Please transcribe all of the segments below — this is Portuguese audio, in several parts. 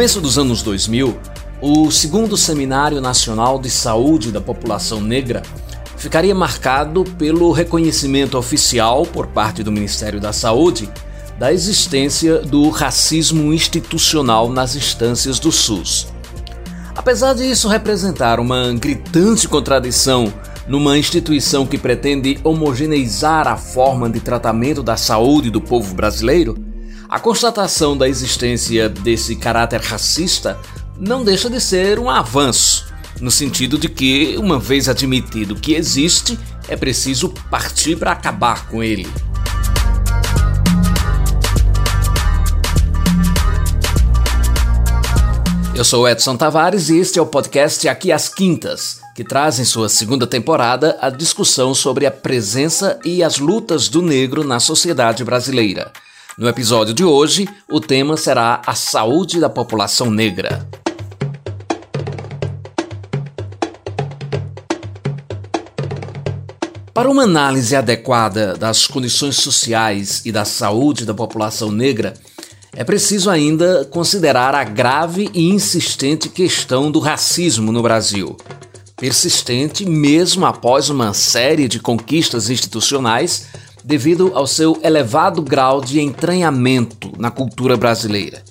começo dos anos 2000, o segundo Seminário Nacional de Saúde da População Negra ficaria marcado pelo reconhecimento oficial por parte do Ministério da Saúde da existência do racismo institucional nas instâncias do SUS. Apesar de isso representar uma gritante contradição numa instituição que pretende homogeneizar a forma de tratamento da saúde do povo brasileiro, a constatação da existência desse caráter racista não deixa de ser um avanço, no sentido de que, uma vez admitido que existe, é preciso partir para acabar com ele. Eu sou Edson Tavares e este é o podcast Aqui às Quintas, que traz em sua segunda temporada a discussão sobre a presença e as lutas do negro na sociedade brasileira. No episódio de hoje, o tema será a saúde da população negra. Para uma análise adequada das condições sociais e da saúde da população negra, é preciso ainda considerar a grave e insistente questão do racismo no Brasil. Persistente mesmo após uma série de conquistas institucionais devido ao seu elevado grau de entranhamento na cultura brasileira.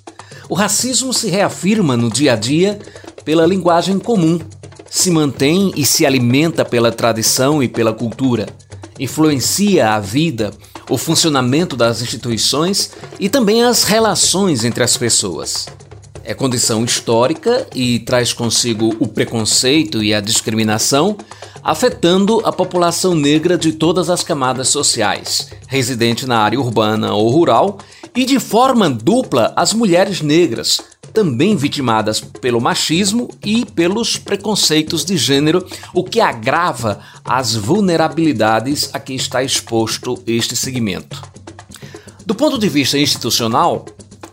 O racismo se reafirma no dia a dia pela linguagem comum, se mantém e se alimenta pela tradição e pela cultura, influencia a vida, o funcionamento das instituições e também as relações entre as pessoas. É condição histórica e traz consigo o preconceito e a discriminação, afetando a população negra de todas as camadas sociais, residente na área urbana ou rural, e de forma dupla as mulheres negras, também vitimadas pelo machismo e pelos preconceitos de gênero, o que agrava as vulnerabilidades a que está exposto este segmento. Do ponto de vista institucional,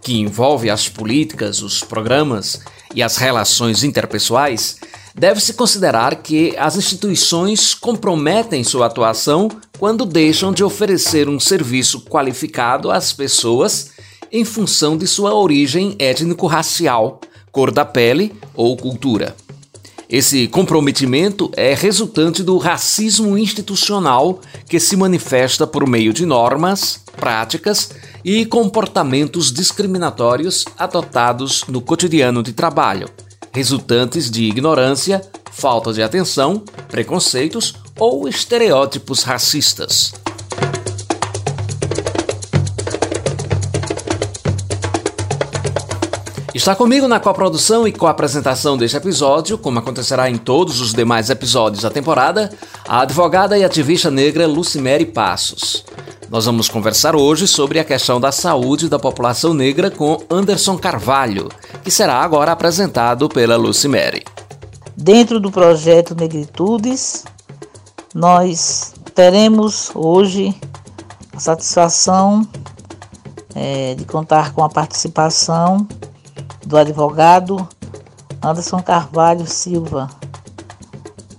que envolve as políticas, os programas e as relações interpessoais, deve-se considerar que as instituições comprometem sua atuação quando deixam de oferecer um serviço qualificado às pessoas em função de sua origem étnico-racial, cor da pele ou cultura. Esse comprometimento é resultante do racismo institucional que se manifesta por meio de normas, práticas e comportamentos discriminatórios adotados no cotidiano de trabalho resultantes de ignorância, falta de atenção, preconceitos ou estereótipos racistas. Está comigo na coprodução e co-apresentação deste episódio, como acontecerá em todos os demais episódios da temporada, a advogada e ativista negra Lucimere Passos. Nós vamos conversar hoje sobre a questão da saúde da população negra com Anderson Carvalho, que será agora apresentado pela Lucimere. Dentro do projeto Negritudes, nós teremos hoje a satisfação é, de contar com a participação do advogado Anderson Carvalho Silva.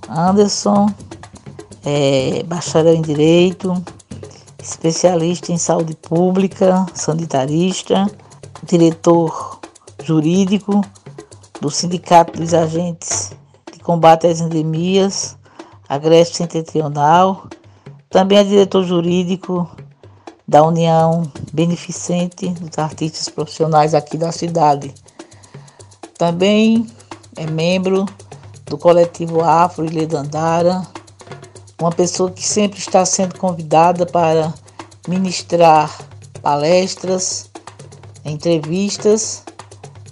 Anderson é bacharel em Direito, especialista em saúde pública, sanitarista, diretor jurídico do Sindicato dos Agentes de Combate às Endemias, Agreste Setentrional. Também é diretor jurídico da União Beneficente dos Artistas Profissionais aqui da cidade. Também é membro do coletivo Afro e Ledandara, uma pessoa que sempre está sendo convidada para ministrar palestras, entrevistas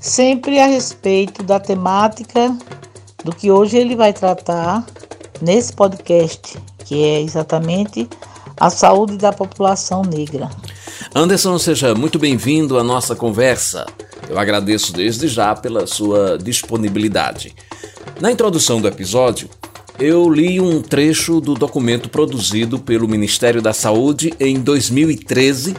sempre a respeito da temática do que hoje ele vai tratar nesse podcast, que é exatamente a saúde da população negra. Anderson, seja muito bem-vindo à nossa conversa. Eu agradeço desde já pela sua disponibilidade. Na introdução do episódio, eu li um trecho do documento produzido pelo Ministério da Saúde em 2013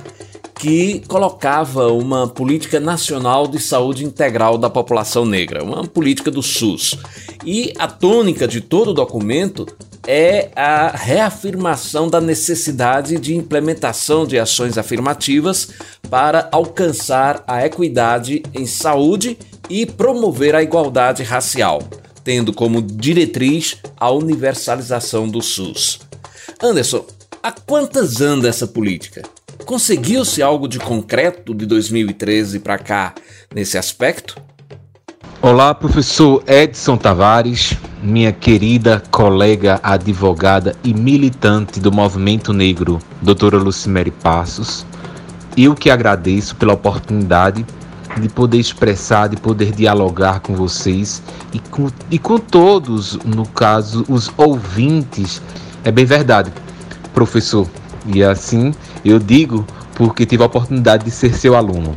que colocava uma política nacional de saúde integral da população negra, uma política do SUS. E a tônica de todo o documento é a reafirmação da necessidade de implementação de ações afirmativas para alcançar a equidade em saúde e promover a igualdade racial, tendo como diretriz a universalização do SUS. Anderson, há quantas anda essa política? Conseguiu-se algo de concreto de 2013 para cá nesse aspecto? Olá, professor Edson Tavares, minha querida colega advogada e militante do movimento negro, doutora Lucimere Passos. Eu que agradeço pela oportunidade de poder expressar, de poder dialogar com vocês e com, e com todos, no caso, os ouvintes. É bem verdade, professor. E assim eu digo porque tive a oportunidade de ser seu aluno.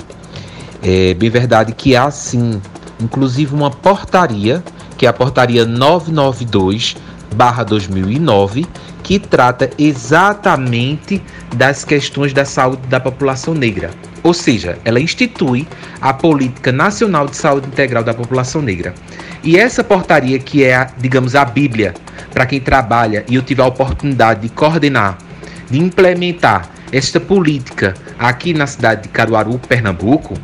É bem verdade que há sim inclusive uma portaria, que é a portaria 992 2009, que trata exatamente das questões da saúde da população negra. Ou seja, ela institui a Política Nacional de Saúde Integral da População Negra. E essa portaria, que é, digamos, a Bíblia para quem trabalha, e eu tive a oportunidade de coordenar, de implementar esta política aqui na cidade de Caruaru, Pernambuco,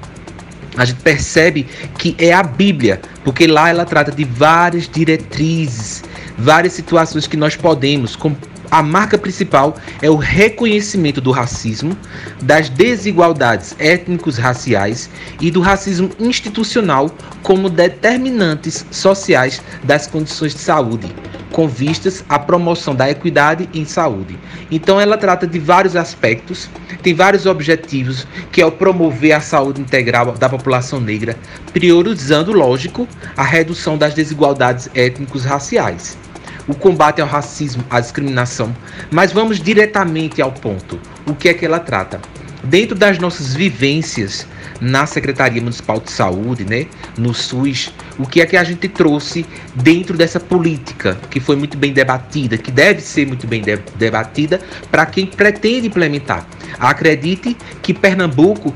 a gente percebe que é a Bíblia, porque lá ela trata de várias diretrizes, várias situações que nós podemos, com a marca principal é o reconhecimento do racismo, das desigualdades étnicos raciais e do racismo institucional como determinantes sociais das condições de saúde, com vistas à promoção da equidade em saúde. Então ela trata de vários aspectos, tem vários objetivos, que é o promover a saúde integral da população negra, priorizando, lógico, a redução das desigualdades étnicos raciais o combate ao racismo, à discriminação, mas vamos diretamente ao ponto. O que é que ela trata? Dentro das nossas vivências na Secretaria Municipal de Saúde, né, no SUS, o que é que a gente trouxe dentro dessa política que foi muito bem debatida, que deve ser muito bem de debatida para quem pretende implementar. Acredite que Pernambuco,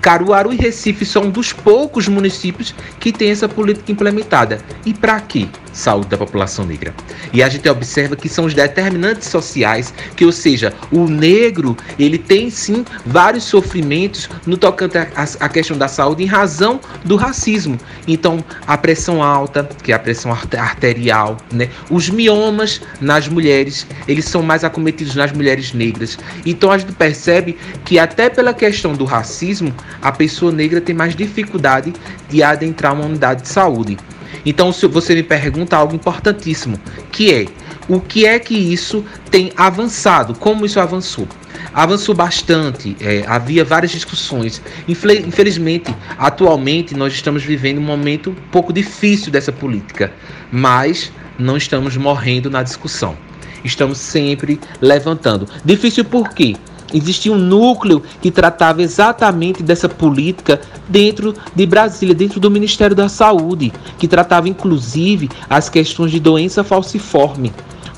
Caruaru e Recife são dos poucos municípios que tem essa política implementada. E para quê? Saúde da população negra. E a gente observa que são os determinantes sociais, que ou seja, o negro, ele tem sim vários sofrimentos no tocante à questão da saúde em razão do racismo. Então, a pressão alta, que é a pressão arterial, né? Os miomas nas mulheres, eles são mais acometidos nas mulheres negras. Então a gente percebe que até pela questão do racismo, a pessoa negra tem mais dificuldade de adentrar uma unidade de saúde. Então se você me pergunta algo importantíssimo, que é o que é que isso tem avançado, como isso avançou avançou bastante, é, havia várias discussões. Infelizmente, atualmente, nós estamos vivendo um momento um pouco difícil dessa política, mas não estamos morrendo na discussão. Estamos sempre levantando. Difícil por quê? Existia um núcleo que tratava exatamente dessa política dentro de Brasília, dentro do Ministério da Saúde, que tratava inclusive as questões de doença falciforme.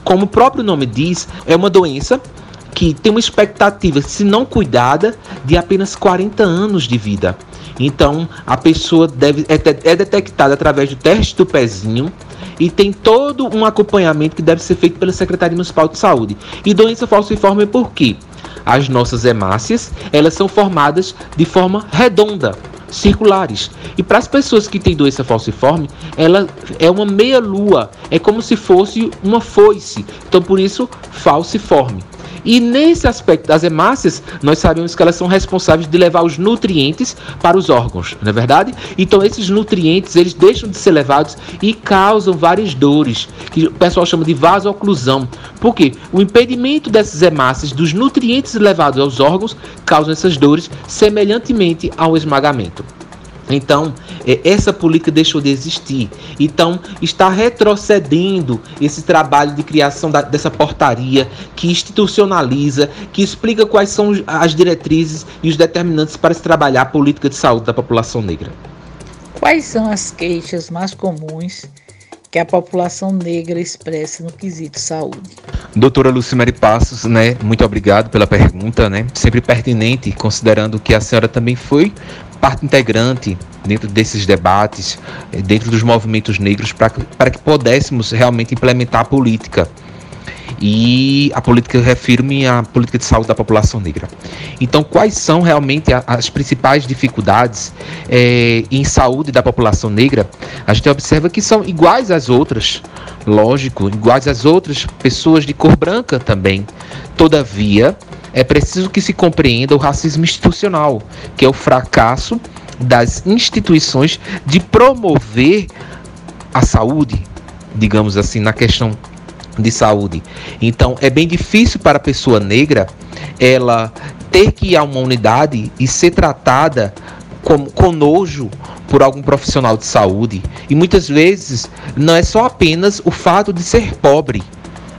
Como o próprio nome diz, é uma doença que tem uma expectativa, se não cuidada, de apenas 40 anos de vida. Então, a pessoa deve, é, é detectada através do teste do pezinho e tem todo um acompanhamento que deve ser feito pela Secretaria Municipal de Saúde. E doença falciforme por quê? As nossas hemácias, elas são formadas de forma redonda, circulares. E para as pessoas que têm doença falciforme, ela é uma meia lua, é como se fosse uma foice. Então por isso falciforme. E nesse aspecto das hemácias, nós sabemos que elas são responsáveis de levar os nutrientes para os órgãos, não é verdade? Então esses nutrientes, eles deixam de ser levados e causam várias dores, que o pessoal chama de vasoclusão. Por quê? O impedimento dessas hemácias dos nutrientes levados aos órgãos causam essas dores semelhantemente ao esmagamento. Então, é, essa política deixou de existir. Então, está retrocedendo esse trabalho de criação da, dessa portaria que institucionaliza, que explica quais são as diretrizes e os determinantes para se trabalhar a política de saúde da população negra. Quais são as queixas mais comuns que a população negra expressa no quesito saúde. Doutora Lucimere Passos, né, muito obrigado pela pergunta, né, sempre pertinente, considerando que a senhora também foi parte integrante dentro desses debates, eh, dentro dos movimentos negros, para que pudéssemos realmente implementar a política. e a política refiro-me à política de saúde da população negra. Então, quais são realmente as principais dificuldades é, em saúde da população negra? A gente observa que são iguais às outras, lógico, iguais às outras pessoas de cor branca também. Todavia, é preciso que se compreenda o racismo institucional, que é o fracasso das instituições de promover a saúde, digamos assim, na questão de saúde. Então, é bem difícil para a pessoa negra ela ter que ir a uma unidade e ser tratada com, com nojo por algum profissional de saúde. E muitas vezes não é só apenas o fato de ser pobre.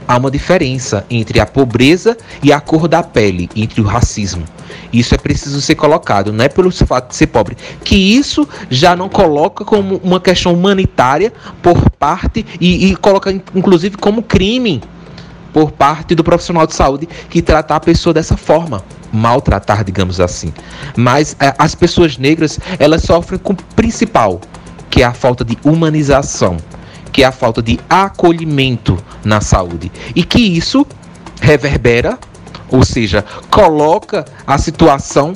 Há uma diferença entre a pobreza e a cor da pele, entre o racismo. Isso é preciso ser colocado, não é pelo fato de ser pobre. Que isso já não coloca como uma questão humanitária por parte e, e coloca inclusive como crime por parte do profissional de saúde que tratar a pessoa dessa forma, maltratar, digamos assim. Mas é, as pessoas negras, elas sofrem com o principal, que é a falta de humanização, que é a falta de acolhimento na saúde. E que isso reverbera ou seja, coloca a situação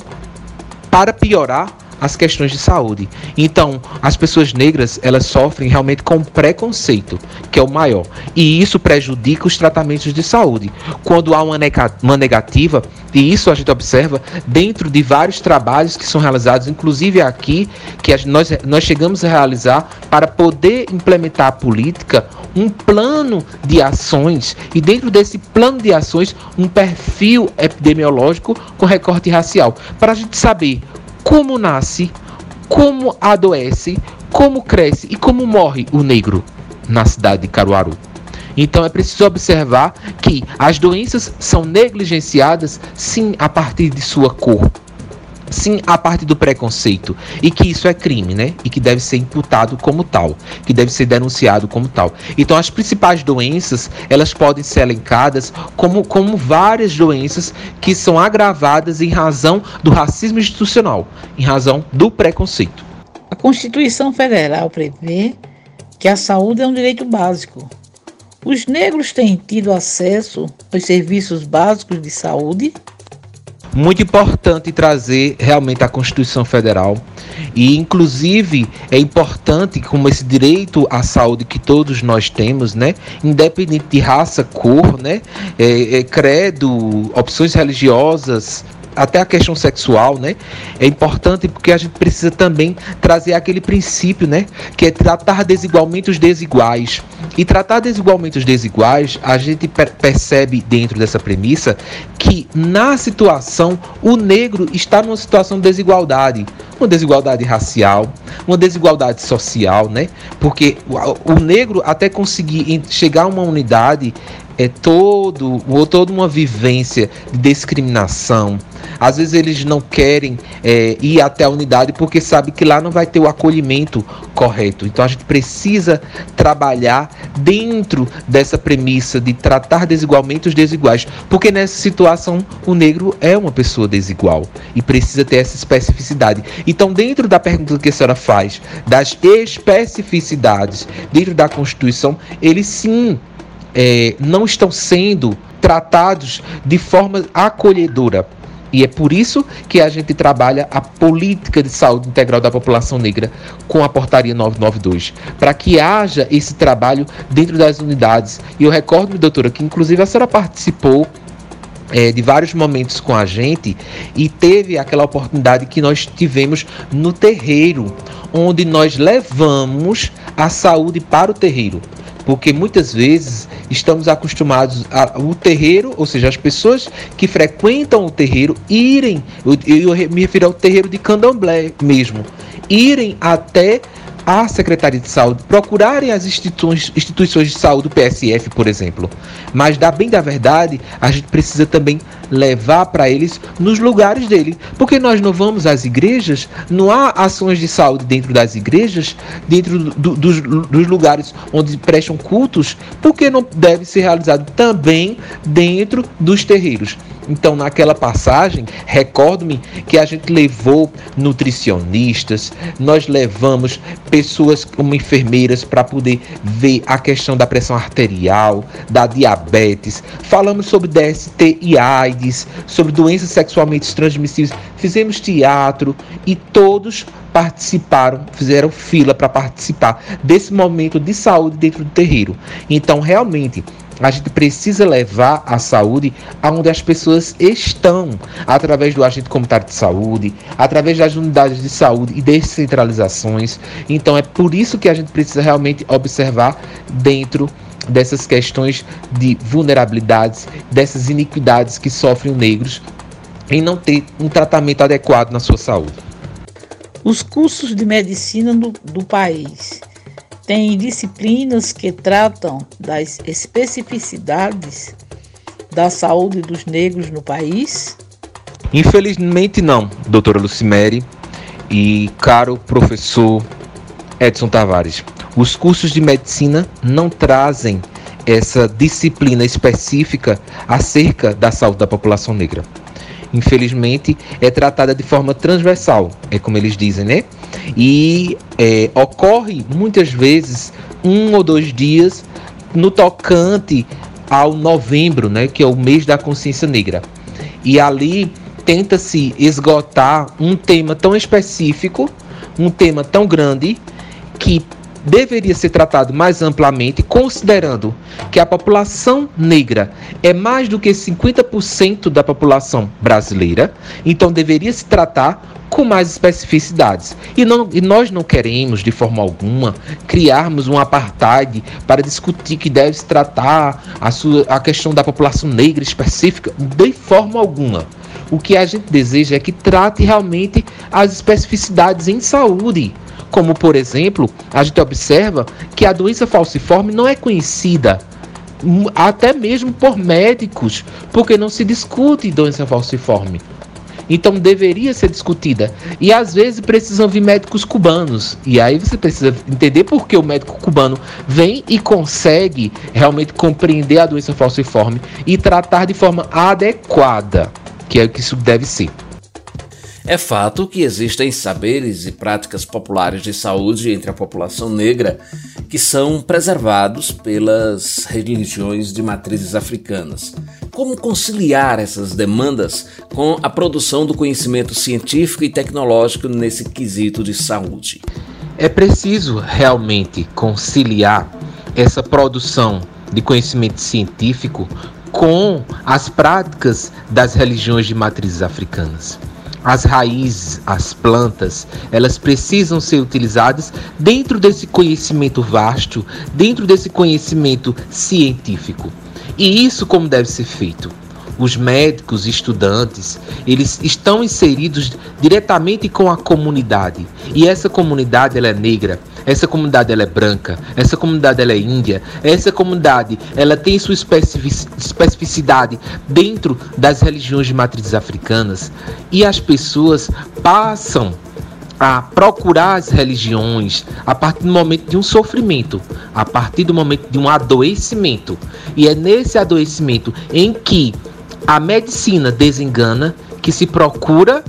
para piorar as questões de saúde. Então, as pessoas negras, elas sofrem realmente com preconceito, que é o maior. E isso prejudica os tratamentos de saúde. Quando há uma, negativa, e isso a gente observa dentro de vários trabalhos que são realizados, inclusive aqui, que nós, nós chegamos a realizar para poder implementar a política, um plano de ações e dentro desse plano de ações um perfil epidemiológico com recorte racial, para a gente saber como nasce, como adoece, como cresce e como morre o negro na cidade de Caruaru. Então é preciso observar que as doenças são negligenciadas sim a partir de sua cor, sim a parte do preconceito e que isso é crime, né? E que deve ser imputado como tal, que deve ser denunciado como tal. Então as principais doenças, elas podem ser elencadas como, como várias doenças que são agravadas em razão do racismo institucional, em razão do preconceito. A Constituição Federal prevê que a saúde é um direito básico. Os negros têm tido acesso aos serviços básicos de saúde muito importante trazer realmente a Constituição Federal. E inclusive é importante como esse direito à saúde que todos nós temos, né, independente de raça, cor, né, é, é, credo, opções religiosas, até a questão sexual, né? É importante porque a gente precisa também trazer aquele princípio, né? Que é tratar desigualmente os desiguais. E tratar desigualmente os desiguais, a gente per percebe dentro dessa premissa que na situação o negro está numa situação de desigualdade, uma desigualdade racial, uma desigualdade social, né? Porque o, o negro até conseguir chegar a uma unidade é todo, ou toda uma vivência de discriminação. Às vezes eles não querem é, ir até a unidade porque sabe que lá não vai ter o acolhimento correto. Então a gente precisa trabalhar dentro dessa premissa de tratar desigualmente os desiguais, porque nessa situação o negro é uma pessoa desigual e precisa ter essa especificidade. Então, dentro da pergunta que a senhora faz, das especificidades dentro da Constituição, ele sim é, não estão sendo tratados de forma acolhedora. E é por isso que a gente trabalha a política de saúde integral da população negra com a portaria 992, para que haja esse trabalho dentro das unidades. E eu recordo, doutora, que inclusive a senhora participou é, de vários momentos com a gente e teve aquela oportunidade que nós tivemos no terreiro, onde nós levamos a saúde para o terreiro porque muitas vezes estamos acostumados ao terreiro, ou seja, as pessoas que frequentam o terreiro irem, eu, eu me refiro ao terreiro de candomblé mesmo, irem até a Secretaria de Saúde procurarem as instituições, instituições de saúde, o PSF, por exemplo. Mas, da bem da verdade, a gente precisa também levar para eles nos lugares dele. Porque nós não vamos às igrejas, não há ações de saúde dentro das igrejas, dentro do, dos, dos lugares onde prestam cultos, porque não deve ser realizado também dentro dos terreiros. Então, naquela passagem, recordo-me que a gente levou nutricionistas, nós levamos pessoas como enfermeiras para poder ver a questão da pressão arterial, da diabetes, falamos sobre DST e AIDS, sobre doenças sexualmente transmissíveis, fizemos teatro e todos participaram, fizeram fila para participar desse momento de saúde dentro do terreiro. Então, realmente, a gente precisa levar a saúde aonde as pessoas estão, através do agente comunitário de saúde, através das unidades de saúde e descentralizações. Então é por isso que a gente precisa realmente observar dentro dessas questões de vulnerabilidades, dessas iniquidades que sofrem os negros em não ter um tratamento adequado na sua saúde. Os cursos de medicina do, do país têm disciplinas que tratam das especificidades da saúde dos negros no país? Infelizmente não, doutora Lucimere e caro professor Edson Tavares. Os cursos de medicina não trazem essa disciplina específica acerca da saúde da população negra infelizmente, é tratada de forma transversal, é como eles dizem, né? E é, ocorre muitas vezes um ou dois dias no tocante ao novembro, né? Que é o mês da consciência negra. E ali tenta-se esgotar um tema tão específico, um tema tão grande que deveria ser tratado mais amplamente, considerando que a população negra é mais do que 50% da população brasileira, então deveria se tratar com mais especificidades. E, não, e nós não queremos, de forma alguma, criarmos um apartheid para discutir que deve se tratar a, sua, a questão da população negra específica, de forma alguma. O que a gente deseja é que trate realmente as especificidades em saúde como, por exemplo, a gente observa que a doença falciforme não é conhecida hum, até mesmo por médicos, porque não se discute doença falciforme. Então deveria ser discutida. E às vezes precisam vir médicos cubanos. E aí você precisa entender por que o médico cubano vem e consegue realmente compreender a doença falciforme e tratar de forma adequada, que é o que isso deve ser. É fato que existem saberes e práticas populares de saúde entre a população negra que são preservados pelas religiões de matrizes africanas. Como conciliar essas demandas com a produção do conhecimento científico e tecnológico nesse quesito de saúde? É preciso realmente conciliar essa produção de conhecimento científico com as práticas das religiões de matrizes africanas as raízes, as plantas, elas precisam ser utilizadas dentro desse conhecimento vasto, dentro desse conhecimento científico. E isso como deve ser feito? Os médicos, estudantes, eles estão inseridos diretamente com a comunidade. E essa comunidade ela é negra, essa comunidade ela é branca, essa comunidade ela é índia, essa comunidade ela tem sua especificidade dentro das religiões de matrizes africanas e as pessoas passam a procurar as religiões a partir do momento de um sofrimento, a partir do momento de um adoecimento. E é nesse adoecimento em que a medicina desengana que se procura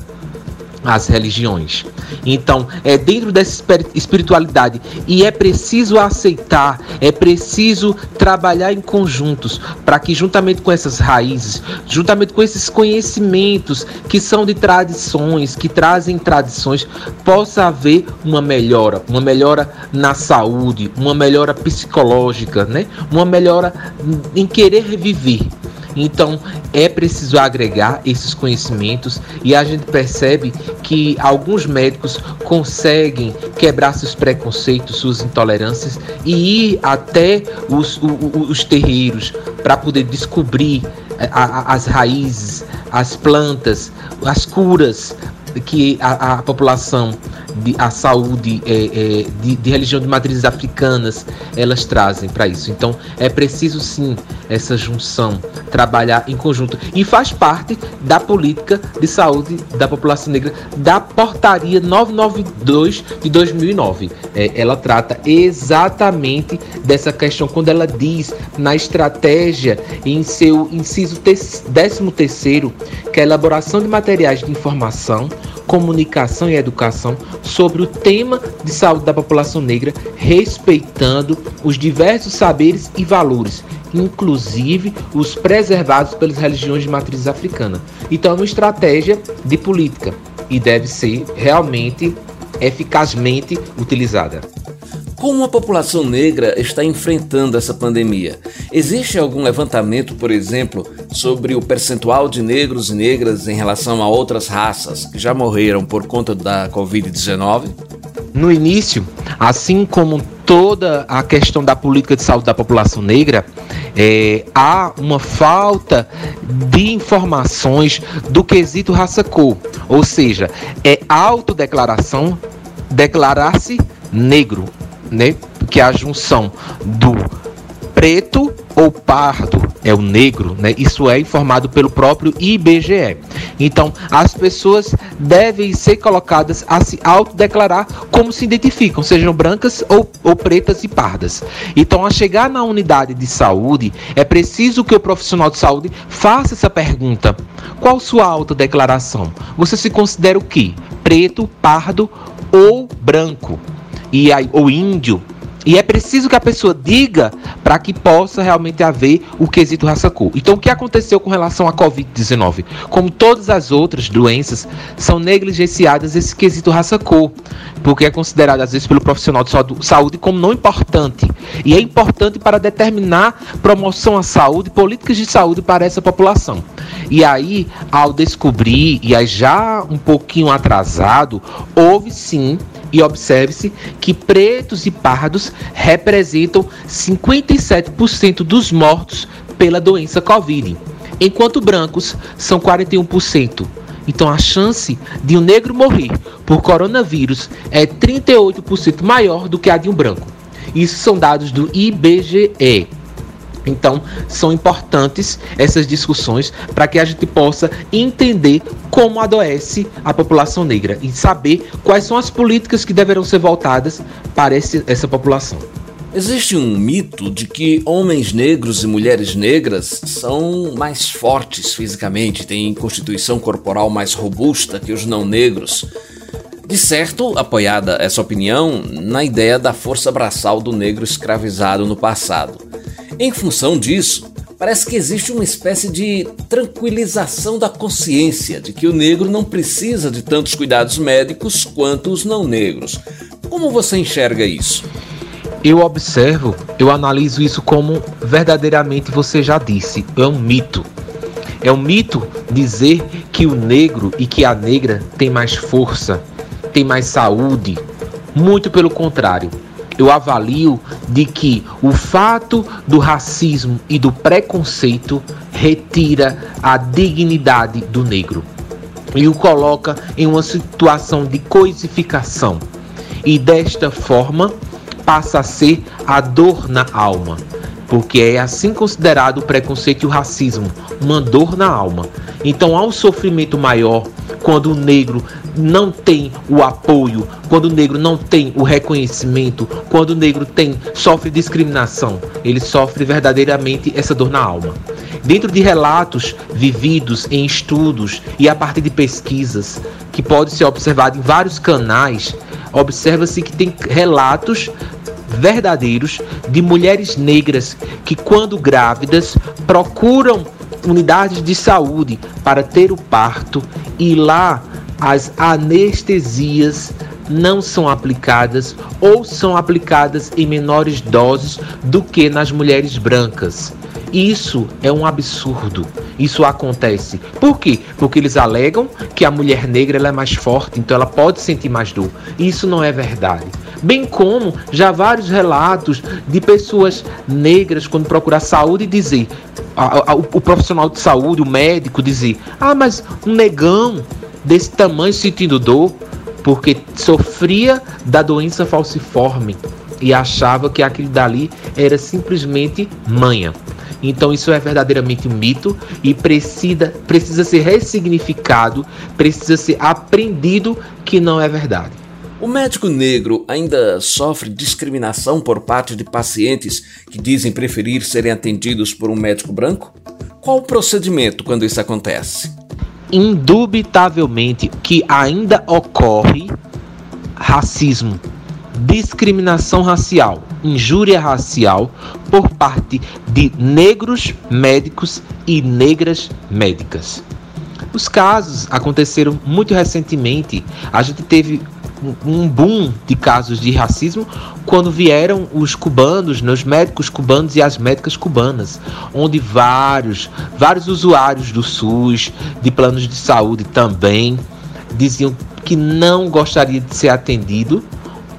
as religiões. Então, é dentro dessa espiritualidade e é preciso aceitar, é preciso trabalhar em conjuntos para que juntamente com essas raízes, juntamente com esses conhecimentos que são de tradições, que trazem tradições, possa haver uma melhora, uma melhora na saúde, uma melhora psicológica, né? Uma melhora em querer viver. Então é preciso agregar esses conhecimentos e a gente percebe que alguns médicos conseguem quebrar seus preconceitos, suas intolerâncias e ir até os, os, os terreiros para poder descobrir eh, as raízes, as plantas, as curas que a, a população de, a saúde é, é, de, de, religião de matrizes africanas elas trazem para isso. Então é preciso sim essa junção, trabalhar em conjunto e faz parte da política de saúde da população negra da portaria 992 de 2009. É, ela trata exatamente dessa questão quando ela diz na estratégia em seu inciso 13 terceiro que a elaboração de materiais de informação comunicação e educação sobre o tema de saúde da população negra, respeitando os diversos saberes e valores, inclusive os preservados pelas religiões de matriz africana. Então, é uma estratégia de política e deve ser realmente eficazmente utilizada. Como a população negra está enfrentando essa pandemia? Existe algum levantamento, por exemplo, sobre o percentual de negros e negras em relação a outras raças que já morreram por conta da Covid-19? No início, assim como toda a questão da política de saúde da população negra, é, há uma falta de informações do quesito raça-cor, ou seja, é autodeclaração, declarar-se negro né? Que é a junção do preto ou pardo é o negro, né? Isso é informado pelo próprio IBGE. Então, as pessoas devem ser colocadas a se autodeclarar como se identificam, sejam brancas ou, ou pretas e pardas. Então, a chegar na unidade de saúde, é preciso que o profissional de saúde faça essa pergunta: qual sua autodeclaração? Você se considera o quê? Preto, pardo ou branco? E aí, o índio. E é preciso que a pessoa diga para que possa realmente haver o quesito raça-cor. Então, o que aconteceu com relação à Covid-19? Como todas as outras doenças, são negligenciadas esse quesito raça-cor, porque é considerado, às vezes, pelo profissional de saúde como não importante. E é importante para determinar promoção à saúde, políticas de saúde para essa população. E aí, ao descobrir, e aí já um pouquinho atrasado, houve sim e observe-se que pretos e pardos representam 57% dos mortos pela doença Covid, enquanto brancos são 41%. Então a chance de um negro morrer por coronavírus é 38% maior do que a de um branco. Isso são dados do IBGE. Então, são importantes essas discussões para que a gente possa entender como adoece a população negra e saber quais são as políticas que deverão ser voltadas para esse, essa população. Existe um mito de que homens negros e mulheres negras são mais fortes fisicamente, têm constituição corporal mais robusta que os não negros. De certo, apoiada essa opinião na ideia da força braçal do negro escravizado no passado. Em função disso, parece que existe uma espécie de tranquilização da consciência de que o negro não precisa de tantos cuidados médicos quanto os não negros. Como você enxerga isso? Eu observo, eu analiso isso como verdadeiramente você já disse, é um mito. É um mito dizer que o negro e que a negra tem mais força, tem mais saúde. Muito pelo contrário eu avalio de que o fato do racismo e do preconceito retira a dignidade do negro e o coloca em uma situação de coisificação. E desta forma passa a ser a dor na alma, porque é assim considerado o preconceito e o racismo, uma dor na alma. Então há um sofrimento maior quando o negro não tem o apoio, quando o negro não tem o reconhecimento, quando o negro tem sofre discriminação, ele sofre verdadeiramente essa dor na alma. Dentro de relatos vividos em estudos e a partir de pesquisas que pode ser observado em vários canais, observa-se que tem relatos verdadeiros de mulheres negras que quando grávidas procuram unidades de saúde para ter o parto e lá as anestesias não são aplicadas ou são aplicadas em menores doses do que nas mulheres brancas. Isso é um absurdo. Isso acontece. Por quê? Porque eles alegam que a mulher negra é mais forte, então ela pode sentir mais dor. Isso não é verdade. Bem como já vários relatos de pessoas negras quando procurar saúde dizer, a, a, o, o profissional de saúde, o médico dizer, ah, mas um negão desse tamanho sentindo dor porque sofria da doença falciforme e achava que aquilo dali era simplesmente manha. Então isso é verdadeiramente um mito e precisa, precisa ser ressignificado, precisa ser aprendido que não é verdade. O médico negro ainda sofre discriminação por parte de pacientes que dizem preferir serem atendidos por um médico branco? Qual o procedimento quando isso acontece? Indubitavelmente que ainda ocorre racismo, discriminação racial, injúria racial por parte de negros médicos e negras médicas. Os casos aconteceram muito recentemente. A gente teve um boom de casos de racismo quando vieram os cubanos, né, os médicos cubanos e as médicas cubanas, onde vários, vários usuários do SUS, de planos de saúde também, diziam que não gostaria de ser atendido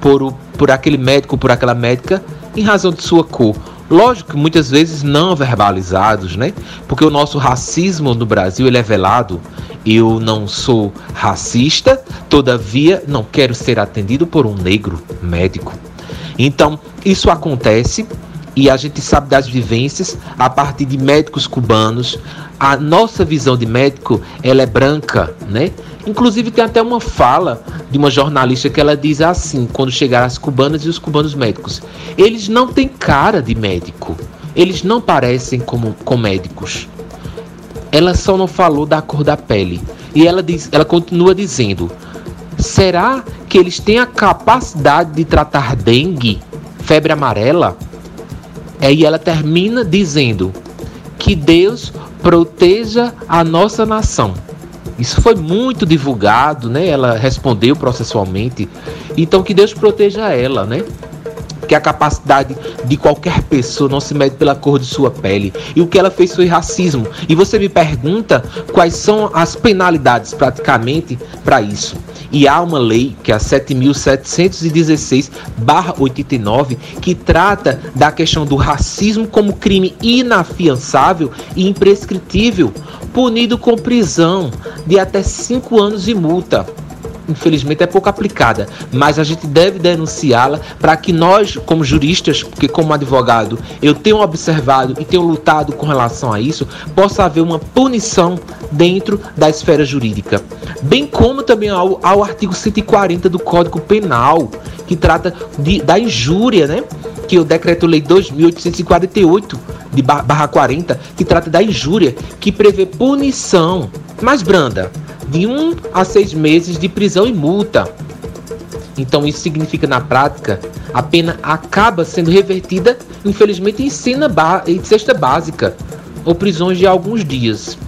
por, por aquele médico por aquela médica em razão de sua cor. Lógico que muitas vezes não verbalizados, né? Porque o nosso racismo no Brasil ele é velado. Eu não sou racista, todavia não quero ser atendido por um negro médico. Então, isso acontece e a gente sabe das vivências a partir de médicos cubanos. A nossa visão de médico, ela é branca, né? Inclusive tem até uma fala de uma jornalista que ela diz assim, quando chegaram as cubanas e os cubanos médicos, eles não têm cara de médico. Eles não parecem como com médicos. Ela só não falou da cor da pele. E ela diz, ela continua dizendo: Será que eles têm a capacidade de tratar dengue, febre amarela? Aí ela termina dizendo: Que Deus proteja a nossa nação. Isso foi muito divulgado, né? Ela respondeu processualmente. Então que Deus proteja ela, né? Que a capacidade de qualquer pessoa não se mede pela cor de sua pele. E o que ela fez foi racismo. E você me pergunta quais são as penalidades praticamente para isso. E há uma lei, que é a 7.716-89, que trata da questão do racismo como crime inafiançável e imprescritível, punido com prisão de até 5 anos e multa infelizmente é pouco aplicada, mas a gente deve denunciá-la para que nós, como juristas, porque como advogado eu tenho observado e tenho lutado com relação a isso, possa haver uma punição dentro da esfera jurídica. Bem como também ao, ao artigo 140 do Código Penal, que trata de, da injúria, né? Que é o Decreto-Lei 2848 de barra 40, que trata da injúria, que prevê punição mais branda de um a seis meses de prisão e multa. Então isso significa na prática a pena acaba sendo revertida, infelizmente, em cena em cesta básica ou prisões de alguns dias.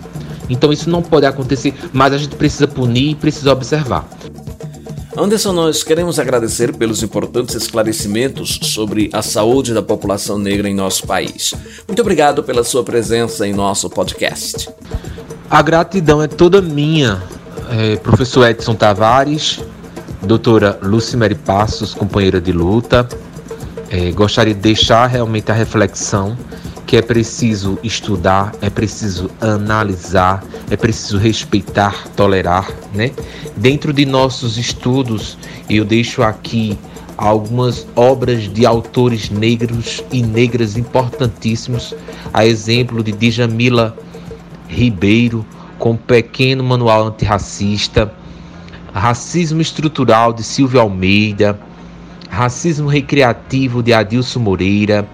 Então isso não pode acontecer, mas a gente precisa punir e precisa observar. Anderson, nós queremos agradecer pelos importantes esclarecimentos sobre a saúde da população negra em nosso país. Muito obrigado pela sua presença em nosso podcast. A gratidão é toda minha, é, professor Edson Tavares, doutora Lucimere Passos, companheira de luta. É, gostaria de deixar realmente a reflexão que é preciso estudar, é preciso analisar, é preciso respeitar, tolerar, né? Dentro de nossos estudos, eu deixo aqui algumas obras de autores negros e negras importantíssimos, a exemplo de Djamila Ribeiro, com um pequeno manual antirracista, Racismo Estrutural de Silvio Almeida, Racismo Recreativo de Adilson Moreira,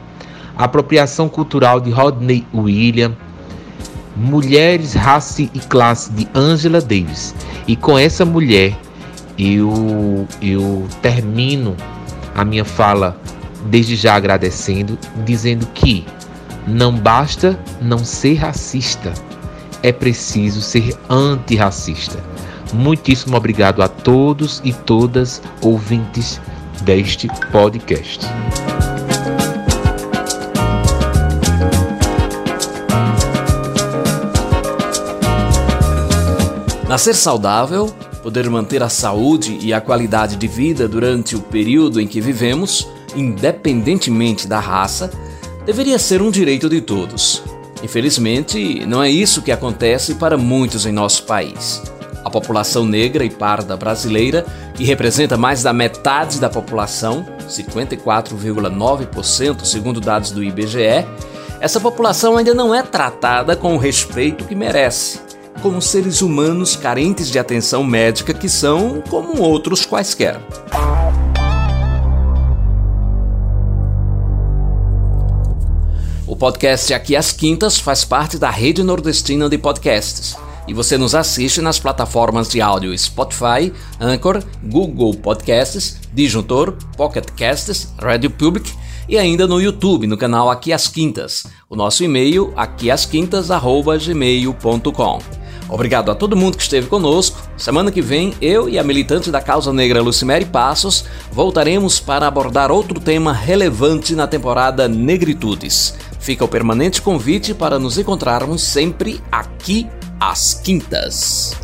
Apropriação Cultural de Rodney William, Mulheres, Raça e Classe de Angela Davis. E com essa mulher eu, eu termino a minha fala desde já agradecendo, dizendo que não basta não ser racista é preciso ser antirracista. Muitíssimo obrigado a todos e todas ouvintes deste podcast. Nascer saudável, poder manter a saúde e a qualidade de vida durante o período em que vivemos, independentemente da raça, deveria ser um direito de todos. Infelizmente, não é isso que acontece para muitos em nosso país. A população negra e parda brasileira, que representa mais da metade da população, 54,9% segundo dados do IBGE, essa população ainda não é tratada com o respeito que merece, como seres humanos carentes de atenção médica que são como outros quaisquer. O podcast Aqui às Quintas faz parte da rede nordestina de podcasts e você nos assiste nas plataformas de áudio Spotify, Anchor, Google Podcasts, Disjuntor, Pocket Casts, Radio Public e ainda no YouTube, no canal Aqui às Quintas. O nosso e-mail aquiasquintas@gmail.com. Obrigado a todo mundo que esteve conosco. Semana que vem, eu e a militante da causa negra Lucimere Passos voltaremos para abordar outro tema relevante na temporada Negritudes. Fica o permanente convite para nos encontrarmos sempre aqui às quintas.